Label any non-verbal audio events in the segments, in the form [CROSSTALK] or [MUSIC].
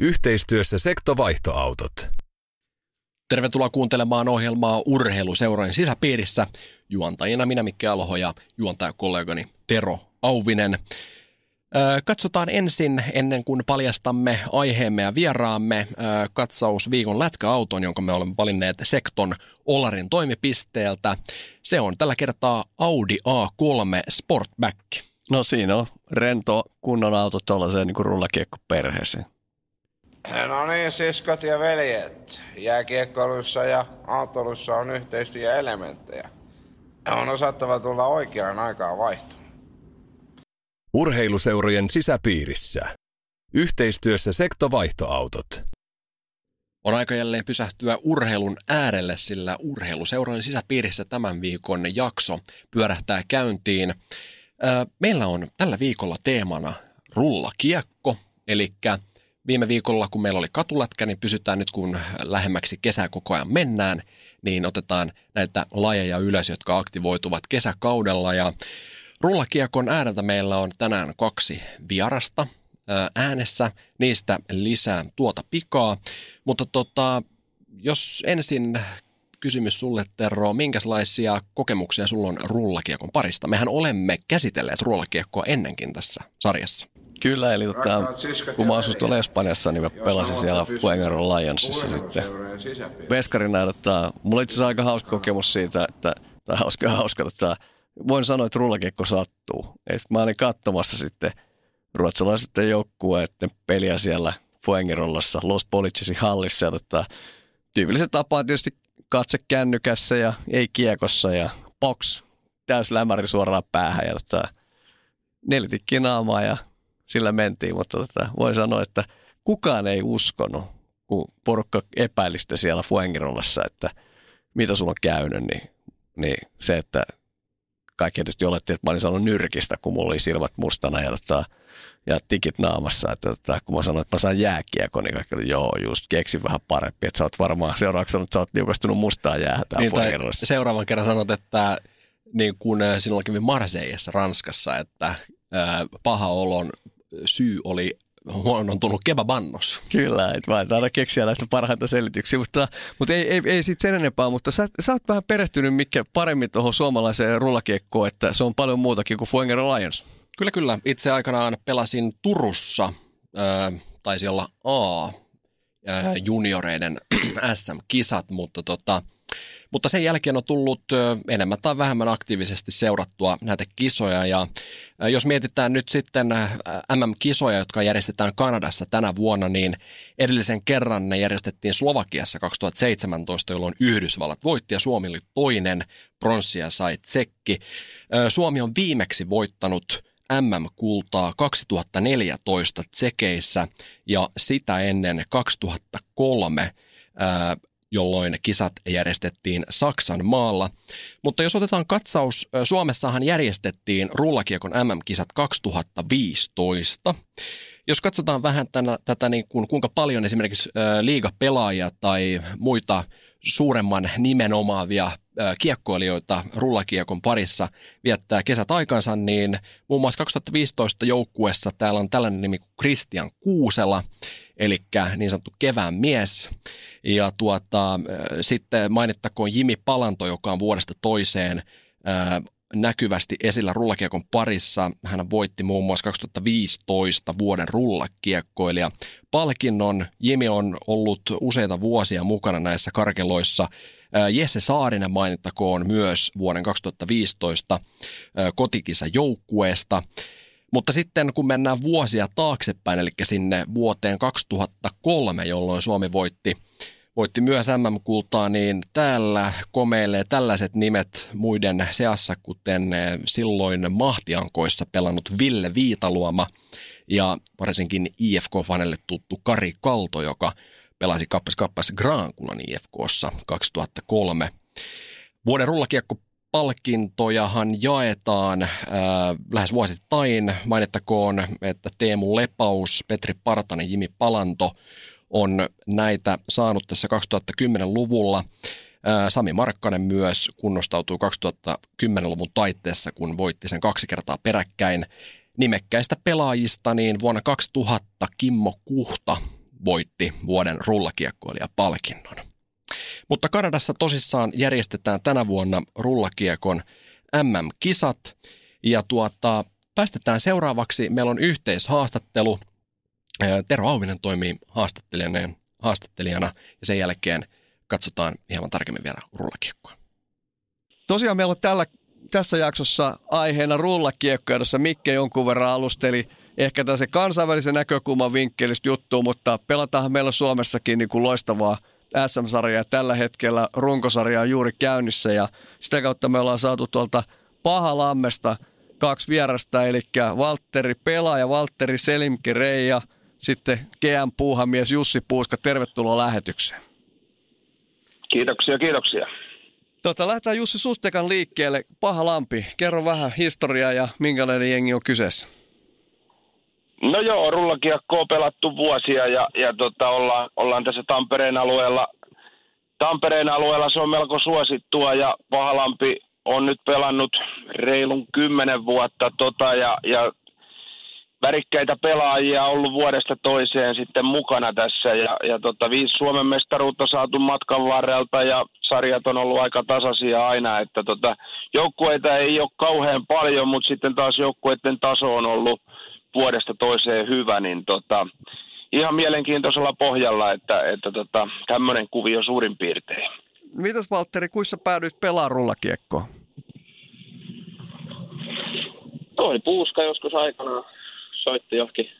Yhteistyössä sektovaihtoautot. Tervetuloa kuuntelemaan ohjelmaa Urheiluseurojen sisäpiirissä. Juontajina minä Mikke Aloho ja juontajakollegani Tero Auvinen. Katsotaan ensin, ennen kuin paljastamme aiheemme ja vieraamme, katsaus viikon lätkäauton, jonka me olemme valinneet Sekton Olarin toimipisteeltä. Se on tällä kertaa Audi A3 Sportback. No siinä on rento kunnon auto tuollaiseen niin rullakiekko perheeseen. No niin, siskot ja veljet. Jääkiekkoilussa ja autoilussa on yhteistyöelementtejä. On osattava tulla oikeaan aikaan vaihtoon. Urheiluseurojen sisäpiirissä. Yhteistyössä sektovaihtoautot. On aika jälleen pysähtyä urheilun äärelle, sillä urheiluseurojen sisäpiirissä tämän viikon jakso pyörähtää käyntiin. Meillä on tällä viikolla teemana rullakiekko, eli viime viikolla kun meillä oli katulätkä, niin pysytään nyt kun lähemmäksi kesää koko ajan mennään, niin otetaan näitä lajeja ylös, jotka aktivoituvat kesäkaudella. Ja Rullakiekon ääreltä meillä on tänään kaksi vierasta ää, äänessä, niistä lisää tuota pikaa, mutta tota, jos ensin kysymys sulle, Tero, minkälaisia kokemuksia sulla on rullakiekon parista? Mehän olemme käsitelleet rullakiekkoa ennenkin tässä sarjassa. Kyllä, eli tota, kun mä asuin tuolla. Espanjassa, niin mä pelasin siellä pysyä Fuengaro Lionsissa sitten. Veskarina, että mulla itse asiassa aika hauska kokemus siitä, että, tai hauska, hauska, että voin sanoa, että rullakiekko sattuu. Et mä olin katsomassa sitten ruotsalaisten joukkueiden peliä siellä Fuengirollassa, Los Policisin hallissa. Ja tota, tyypilliset tapaa tietysti katse kännykässä ja ei kiekossa ja box, täys lämäri suoraan päähän ja tota, nelitikki naamaa ja sillä mentiin, mutta tota, voin sanoa, että kukaan ei uskonut, kun porukka epäili sitä siellä Fuengirollassa, että mitä sulla on käynyt, niin, niin se, että kaikki tietysti oletti, että mä olin sanonut nyrkistä, kun mulla oli silmät mustana ja, tota, ja tikit naamassa. Että, tota, kun mä sanoin, että mä saan jääkiekon, niin kaikki oli, joo, just keksi vähän parempi. Että sä oot varmaan seuraavaksi sanonut, että sä oot niukastunut mustaa jäähän Niin, seuraavan kerran sanot, että niin kuin äh, sinulla kävi Marseillessa Ranskassa, että ää, paha olon syy oli huonontunut kebabannos. Kyllä, että mä en aina keksiä näitä parhaita selityksiä, mutta, mutta ei, ei, ei siitä sen enempää, mutta sä, sä oot vähän perehtynyt mikä paremmin tuohon suomalaiseen rullakiekkoon, että se on paljon muutakin kuin Fuengaro Lions. Kyllä, kyllä. Itse aikanaan pelasin Turussa, ää, taisi olla A, ää, junioreiden [CLEARS THROAT] SM-kisat, mutta, tota, mutta sen jälkeen on tullut enemmän tai vähemmän aktiivisesti seurattua näitä kisoja. Ja jos mietitään nyt sitten MM-kisoja, jotka järjestetään Kanadassa tänä vuonna, niin edellisen kerran ne järjestettiin Slovakiassa 2017, jolloin Yhdysvallat voitti ja Suomi oli toinen, pronssia sai tsekki. Suomi on viimeksi voittanut MM-kultaa 2014 Tsekeissä ja sitä ennen 2003, ää, jolloin kisat järjestettiin Saksan maalla. Mutta jos otetaan katsaus, Suomessahan järjestettiin rullakiekon MM-kisat 2015. Jos katsotaan vähän tänä, tätä, niin kuin, kuinka paljon esimerkiksi liigapelaajia tai muita suuremman nimen omaavia ää, kiekkoilijoita rullakiekon parissa viettää kesät aikansa, niin muun muassa 2015 joukkuessa täällä on tällainen nimi kuin Christian Kuusela, eli niin sanottu kevään mies. Ja tuota, sitten mainittakoon Jimi Palanto, joka on vuodesta toiseen näkyvästi esillä rullakiekon parissa. Hän voitti muun muassa 2015 vuoden rullakiekkoilija palkinnon. Jimi on ollut useita vuosia mukana näissä karkeloissa. Jesse Saarinen mainittakoon myös vuoden 2015 ää, kotikisa joukkueesta. Mutta sitten kun mennään vuosia taaksepäin, eli sinne vuoteen 2003, jolloin Suomi voitti voitti myös MM-kultaa, niin täällä komeilee tällaiset nimet muiden seassa, kuten eh, silloin mahtiankoissa pelannut Ville Viitaluoma ja varsinkin IFK-fanelle tuttu Kari Kalto, joka pelasi kappas kappas Graankulan IFKssa 2003. Vuoden rullakiekko palkintojahan jaetaan äh, lähes vuosittain. Mainittakoon, että Teemu Lepaus, Petri Partanen, Jimi Palanto on näitä saanut tässä 2010-luvulla. Äh, Sami Markkanen myös kunnostautui 2010-luvun taitteessa, kun voitti sen kaksi kertaa peräkkäin. Nimekkäistä pelaajista niin vuonna 2000 Kimmo Kuhta voitti vuoden rullakiekkoilija-palkinnon. Mutta Kanadassa tosissaan järjestetään tänä vuonna rullakiekon MM-kisat ja tuota, päästetään seuraavaksi. Meillä on yhteishaastattelu. Tero Auvinen toimii haastattelijana, haastattelijana ja sen jälkeen katsotaan hieman tarkemmin vielä rullakiekkoa. Tosiaan meillä on tällä, tässä jaksossa aiheena rullakiekko, jossa Mikke jonkun verran alusteli ehkä tässä kansainvälisen näkökulman vinkkelistä juttua, mutta pelataan meillä Suomessakin niin kuin loistavaa SM-sarjaa. Tällä hetkellä runkosarja on juuri käynnissä ja sitä kautta me ollaan saatu tuolta Pahalammesta kaksi vierasta, eli Valtteri Pela ja Valtteri Selimke Reija, sitten GM Puuhamies Jussi Puuska. Tervetuloa lähetykseen. Kiitoksia, kiitoksia. Tota, lähdetään Jussi Sustekan liikkeelle. Paha lampi. Kerro vähän historiaa ja minkälainen jengi on kyseessä. No joo, rullakiekko on pelattu vuosia ja, ja tota, ollaan, ollaan tässä Tampereen alueella. Tampereen alueella se on melko suosittua ja Pahalampi on nyt pelannut reilun kymmenen vuotta tota, ja, ja värikkäitä pelaajia ollut vuodesta toiseen sitten mukana tässä ja, ja tota, viisi Suomen mestaruutta saatu matkan varrelta ja sarjat on ollut aika tasaisia aina, että tota, joukkueita ei ole kauhean paljon, mutta sitten taas joukkueiden taso on ollut vuodesta toiseen hyvä, niin tota, ihan mielenkiintoisella pohjalla, että, että tota, tämmöinen kuvio suurin piirtein. Mitäs Valtteri, kuissa päädyit pelaamaan rullakiekkoa? Toi Puuska joskus aikanaan soitti johonkin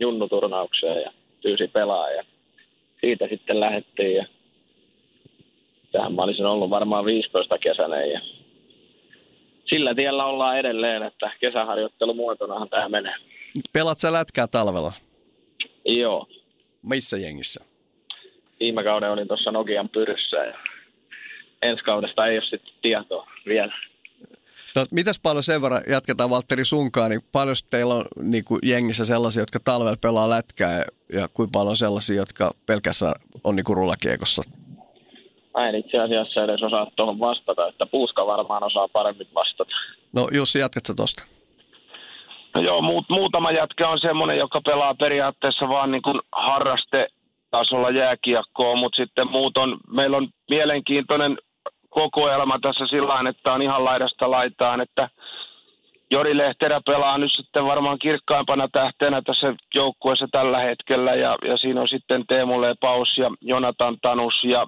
junnuturnaukseen ja pyysi pelaa ja siitä sitten lähdettiin ja tähän mä olisin ollut varmaan 15 kesänä ja sillä tiellä ollaan edelleen, että kesäharjoittelumuotonahan tämä menee. Pelat sä lätkää talvella? Joo. Missä jengissä? Viime kauden olin tuossa Nokian pyryssä ja ensi kaudesta ei ole sitten tietoa vielä. Tot, mitäs paljon sen verran, jatketaan Valtteri sunkaan, niin paljon teillä on niin kuin jengissä sellaisia, jotka talvella pelaa lätkää ja, ja kuinka paljon sellaisia, jotka pelkässä on niin kuin rullakiekossa? Mä en itse asiassa edes osaa tuohon vastata, että Puuska varmaan osaa paremmin vastata. No Jussi, jatkatko tuosta? No joo, muut, muutama jätkä on semmoinen, joka pelaa periaatteessa vaan niin kuin harraste tasolla jääkiekkoa, mutta sitten muut on, meillä on mielenkiintoinen kokoelma tässä sillä että on ihan laidasta laitaan, että Jori Lehterä pelaa nyt sitten varmaan kirkkaimpana tähtenä tässä joukkueessa tällä hetkellä ja, ja siinä on sitten Teemu Lepaus ja Jonatan Tanus ja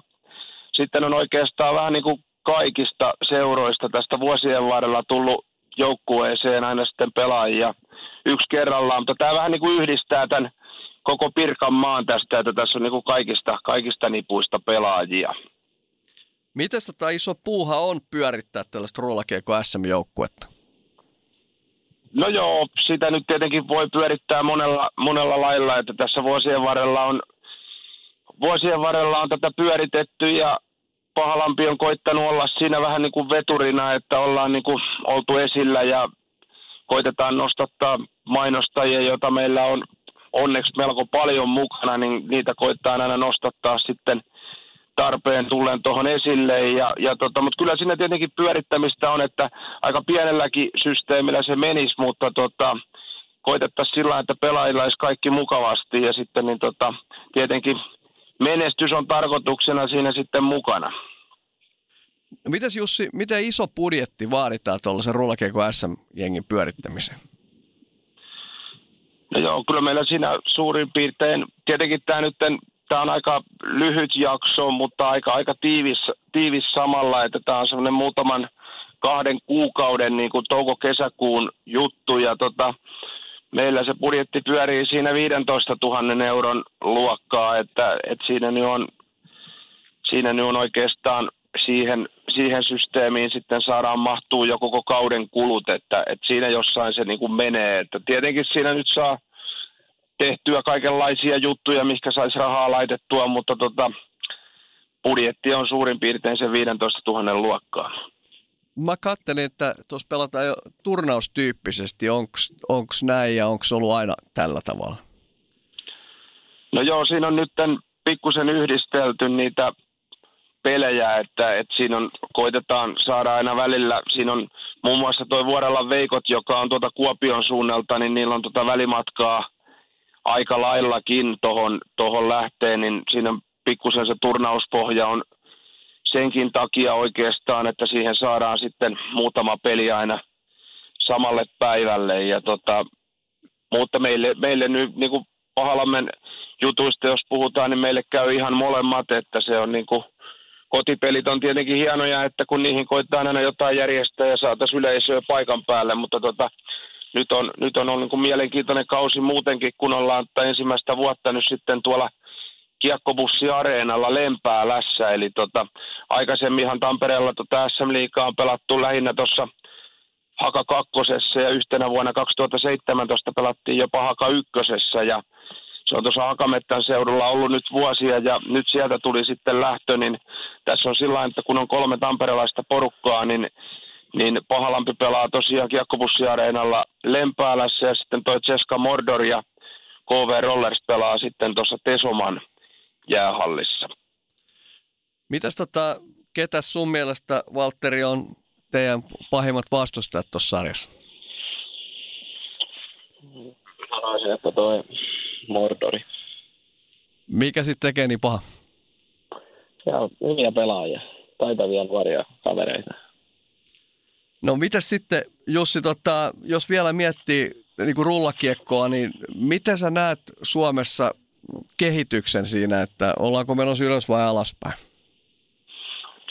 sitten on oikeastaan vähän niin kuin kaikista seuroista tästä vuosien varrella tullut joukkueeseen aina sitten pelaajia yksi kerrallaan, mutta tämä vähän niin kuin yhdistää tämän koko Pirkanmaan tästä, että tässä on niin kuin kaikista, kaikista nipuista pelaajia. Miten tämä iso puuha on pyörittää tällaista rullakiekko SM-joukkuetta? No joo, sitä nyt tietenkin voi pyörittää monella, monella lailla, että tässä vuosien varrella on, vuosien varrella on tätä pyöritetty ja Pahalampi on koittanut olla siinä vähän niin kuin veturina, että ollaan niin kuin oltu esillä ja koitetaan nostattaa mainostajia, joita meillä on onneksi melko paljon mukana, niin niitä koittaa aina nostattaa sitten tarpeen tulleen tuohon esille. Ja, ja tota, mutta kyllä siinä tietenkin pyörittämistä on, että aika pienelläkin systeemillä se menisi, mutta tota, koitettaisiin sillä että pelaajilla olisi kaikki mukavasti ja sitten niin tota, tietenkin menestys on tarkoituksena siinä sitten mukana. No mitäs Jussi, miten iso budjetti vaaditaan tuollaisen rullakiekko SM-jengin pyörittämiseen? No joo, kyllä meillä siinä suurin piirtein, tietenkin tämä nyt tämä on aika lyhyt jakso, mutta aika, aika tiivis, tiivis samalla, että tämä on semmoinen muutaman kahden kuukauden niin kuin touko-kesäkuun juttu ja tota, meillä se budjetti pyörii siinä 15 000 euron luokkaa, että, että siinä, nyt on, siinä nyt on oikeastaan siihen, siihen systeemiin sitten saadaan mahtuu jo koko kauden kulut, että, että siinä jossain se niin kuin menee. Että tietenkin siinä nyt saa tehtyä kaikenlaisia juttuja, mikä saisi rahaa laitettua, mutta tota, budjetti on suurin piirtein se 15 000 luokkaa. Mä kattelin, että tuossa pelataan jo turnaustyyppisesti. Onko näin ja onko ollut aina tällä tavalla? No joo, siinä on nyt pikkusen yhdistelty niitä pelejä, että, että siinä on, koitetaan saada aina välillä, siinä on muun muassa tuo Vuorella Veikot, joka on tuota Kuopion suunnalta, niin niillä on tuota välimatkaa aika laillakin tohon, tohon lähteen, niin siinä pikkusen se turnauspohja on senkin takia oikeastaan, että siihen saadaan sitten muutama peli aina samalle päivälle. Ja tota, mutta meille, meille nyt niin kuin Pahalammen jutuista, jos puhutaan, niin meille käy ihan molemmat, että se on niin kuin, kotipelit on tietenkin hienoja, että kun niihin koittaa aina jotain järjestää ja saataisiin yleisöä paikan päälle, mutta tota, nyt on, nyt on ollut niin kuin mielenkiintoinen kausi muutenkin, kun ollaan ensimmäistä vuotta nyt sitten tuolla kiekkobussiareenalla Lempäälässä, eli tota, aikaisemminhan Tampereella tota SM Liigaa on pelattu lähinnä tuossa Haka kakkosessa ja yhtenä vuonna 2017 pelattiin jopa Haka ykkösessä. Ja se on tuossa Hakamettän seudulla ollut nyt vuosia ja nyt sieltä tuli sitten lähtö, niin tässä on sillä että kun on kolme tamperelaista porukkaa, niin, niin Pahalampi pelaa tosiaan kiekkobussiareenalla Lempäälässä ja sitten toi Ceska Mordor ja KV Rollers pelaa sitten tuossa Tesoman jäähallissa. Mitäs tota, ketä sun mielestä, Valtteri, on teidän pahimmat vastustajat tuossa sarjassa? Sanoisin, että toi Mordori. Mikä sitten tekee niin paha? Ja hyviä pelaajia, taitavia nuoria kavereita. No mitä sitten, Jussi, tota, jos vielä miettii niin kuin rullakiekkoa, niin miten sä näet Suomessa kehityksen siinä, että ollaanko menossa ylös vai alaspäin?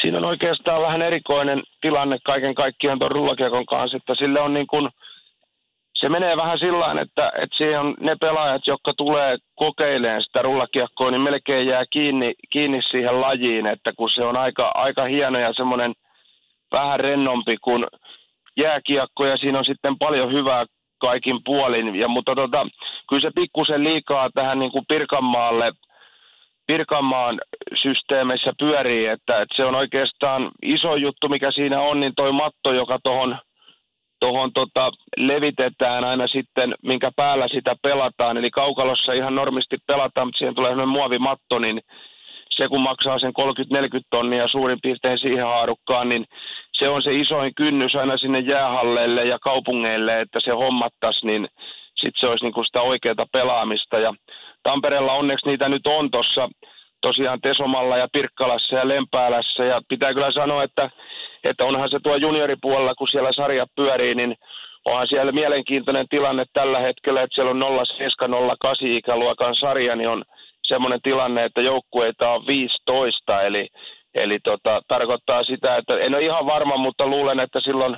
Siinä on oikeastaan vähän erikoinen tilanne kaiken kaikkiaan tuon rullakiekon kanssa, että sille on niin kuin – se menee vähän sillä että, että siihen on ne pelaajat, jotka tulee kokeilemaan sitä rullakiekkoa, niin melkein jää kiinni, kiinni siihen lajiin, että kun se on aika, aika hieno ja semmoinen vähän rennompi kuin jääkiekko ja siinä on sitten paljon hyvää kaikin puolin. Ja, mutta tota, kyllä se pikkusen liikaa tähän niin kuin Pirkanmaalle, Pirkanmaan systeemissä pyörii, että, että se on oikeastaan iso juttu, mikä siinä on, niin toi matto, joka tuohon tuohon tota, levitetään aina sitten, minkä päällä sitä pelataan. Eli kaukalossa ihan normisti pelataan, mutta siihen tulee sellainen muovimatto, niin se kun maksaa sen 30-40 tonnia suurin piirtein siihen haarukkaan, niin se on se isoin kynnys aina sinne jäähalleille ja kaupungeille, että se hommattaisi, niin sitten se olisi niinku sitä oikeaa pelaamista. Ja Tampereella onneksi niitä nyt on tuossa tosiaan Tesomalla ja Pirkkalassa ja Lempäälässä. Ja pitää kyllä sanoa, että että onhan se tuo junioripuolella, kun siellä sarja pyörii, niin onhan siellä mielenkiintoinen tilanne tällä hetkellä, että siellä on 07-08 ikäluokan sarja, niin on semmoinen tilanne, että joukkueita on 15, eli, eli tota, tarkoittaa sitä, että en ole ihan varma, mutta luulen, että silloin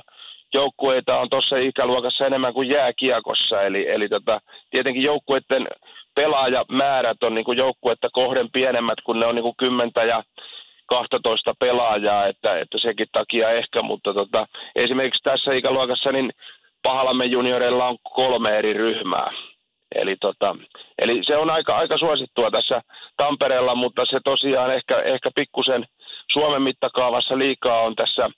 joukkueita on tuossa ikäluokassa enemmän kuin jääkiekossa, eli, eli tota, tietenkin joukkueiden pelaajamäärät on niin joukkuetta kohden pienemmät, kun ne on niin 10 ja 12 pelaajaa, että, että sekin takia ehkä, mutta tota, esimerkiksi tässä ikäluokassa niin Pahalamme junioreilla on kolme eri ryhmää. Eli, tota, eli se on aika, aika suosittua tässä Tampereella, mutta se tosiaan ehkä, ehkä pikkusen Suomen mittakaavassa liikaa on tässä,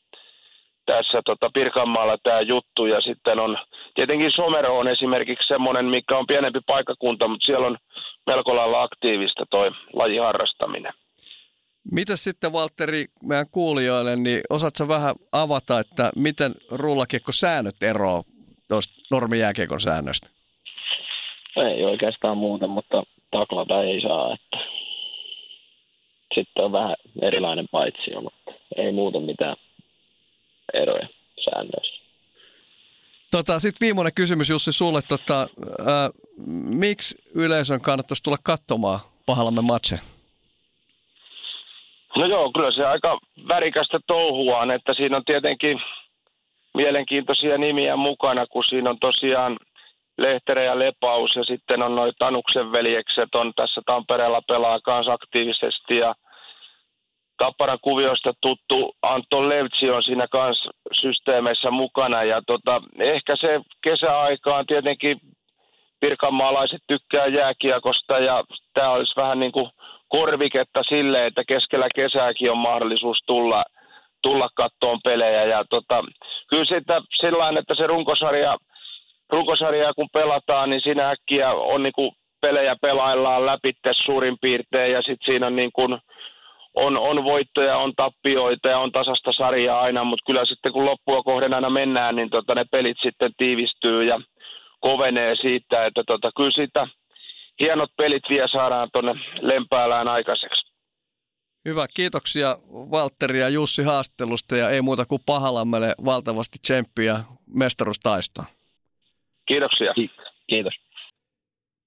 tässä tota Pirkanmaalla tämä juttu. Ja sitten on tietenkin Somero on esimerkiksi semmoinen, mikä on pienempi paikkakunta, mutta siellä on melko lailla aktiivista toi lajiharrastaminen. Mitä sitten Valtteri meidän kuulijoille, niin osaatko vähän avata, että miten säännöt eroavat tuosta normijääkiekon säännöstä? Ei oikeastaan muuta, mutta taklata ei saa. Että... Sitten on vähän erilainen paitsi, mutta ei muuta mitään eroja säännöissä. Tota, Sitten viimeinen kysymys Jussi sulle. Tota, ää, miksi yleisön kannattaisi tulla katsomaan Pahalamme matche? No joo, kyllä se aika värikästä touhua että siinä on tietenkin mielenkiintoisia nimiä mukana, kun siinä on tosiaan Lehterä ja Lepaus ja sitten on noin Tanuksen veljekset on tässä Tampereella pelaa kans aktiivisesti ja Tapparan kuviosta tuttu Anton Levtsi on siinä kans systeemeissä mukana ja tota, ehkä se kesäaika on tietenkin pirkanmaalaiset tykkää jääkiekosta ja tämä olisi vähän niin kuin korviketta sille, että keskellä kesääkin on mahdollisuus tulla, tulla kattoon pelejä. Ja tota, kyllä sitä sillä että se runkosarja, runkosarja kun pelataan, niin siinä äkkiä on niin kuin pelejä pelaillaan läpi suurin piirtein ja sitten siinä on niin kuin, on, on voittoja, on tappioita ja on tasasta sarjaa aina, mutta kyllä sitten kun loppua kohden aina mennään, niin tota, ne pelit sitten tiivistyy ja kovenee siitä, että tota, kyllä siitä hienot pelit vielä saadaan tuonne Lempäälään aikaiseksi. Hyvä, kiitoksia Valtteri ja Jussi haastattelusta ja ei muuta kuin Pahalammelle valtavasti tsemppiä mestaruustaistoon. Kiitoksia. Kiitos.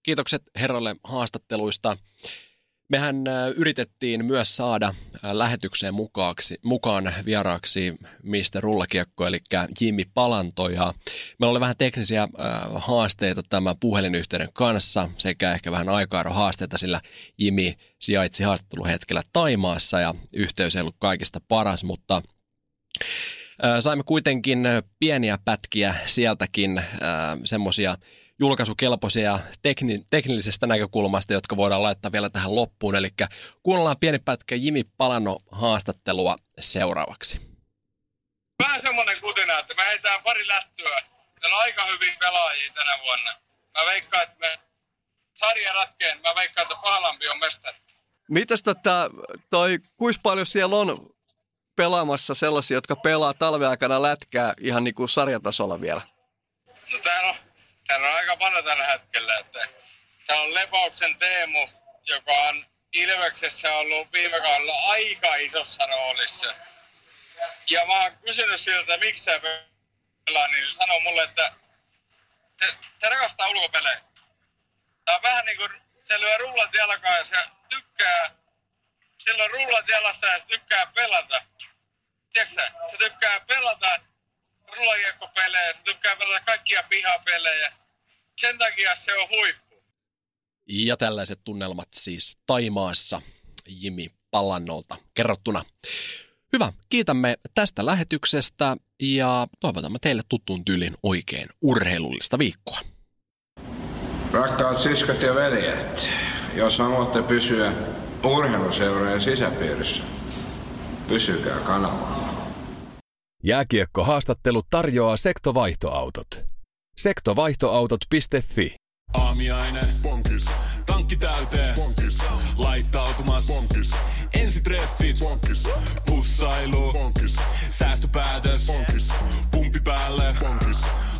Kiitokset herralle haastatteluista. Mehän äh, yritettiin myös saada äh, lähetykseen mukaaksi, mukaan vieraaksi Mr. Rullakiekko, eli Jimmy Palanto. Ja meillä oli vähän teknisiä äh, haasteita tämän puhelinyhteyden kanssa sekä ehkä vähän haasteita, sillä Jimmy sijaitsi haastatteluhetkellä Taimaassa ja yhteys ei ollut kaikista paras, mutta saimme kuitenkin pieniä pätkiä sieltäkin semmoisia julkaisukelpoisia tekni- teknillisestä näkökulmasta, jotka voidaan laittaa vielä tähän loppuun. Eli kuunnellaan pieni pätkä Jimi Palano haastattelua seuraavaksi. Vähän semmoinen kutina, että me heitään pari lättyä. Meillä on aika hyvin pelaajia tänä vuonna. Mä veikkaan, että me sarja ratkeen. Mä veikkaan, että Pahalampi on mestari. Mitäs tota, toi, kuinka paljon siellä on pelaamassa sellaisia, jotka pelaa talveaikana lätkää ihan niin kuin sarjatasolla vielä? No täällä on hän on aika vanha tällä hetkellä. Että tämä on Lepauksen Teemu, joka on Ilveksessä ollut viime kaudella aika isossa roolissa. Ja mä oon kysynyt siltä, miksi sä pelaa, niin sanoo mulle, että se, se rakastaa ulkopelejä. Tämä on vähän niin kuin se lyö rullat jalkaan ja se tykkää, silloin rullat jalassa ja se tykkää pelata. Tiedätkö se tykkää pelata rullakiekkopelejä, se tykkää pelata kaikkia pihapelejä. Sen takia se on huippu. Ja tällaiset tunnelmat siis Taimaassa Jimi Pallannolta kerrottuna. Hyvä, kiitämme tästä lähetyksestä ja toivotamme teille tuttuun tyylin oikein urheilullista viikkoa. Rakkaat siskot ja veljet, jos haluatte pysyä urheiluseurojen sisäpiirissä, pysykää kanavalla. Jääkiekko-haastattelu tarjoaa sektovaihtoautot. Sektovaihtoautot.fi Aamiaine. Bonkis. Tankki täyteen. Bonkis. Laittautumas. Bonkis. Ensitreffit. Bonkis. Pussailu. Bonkis. Säästöpäätös. Bonkis. Pumpi päälle. Bonkis.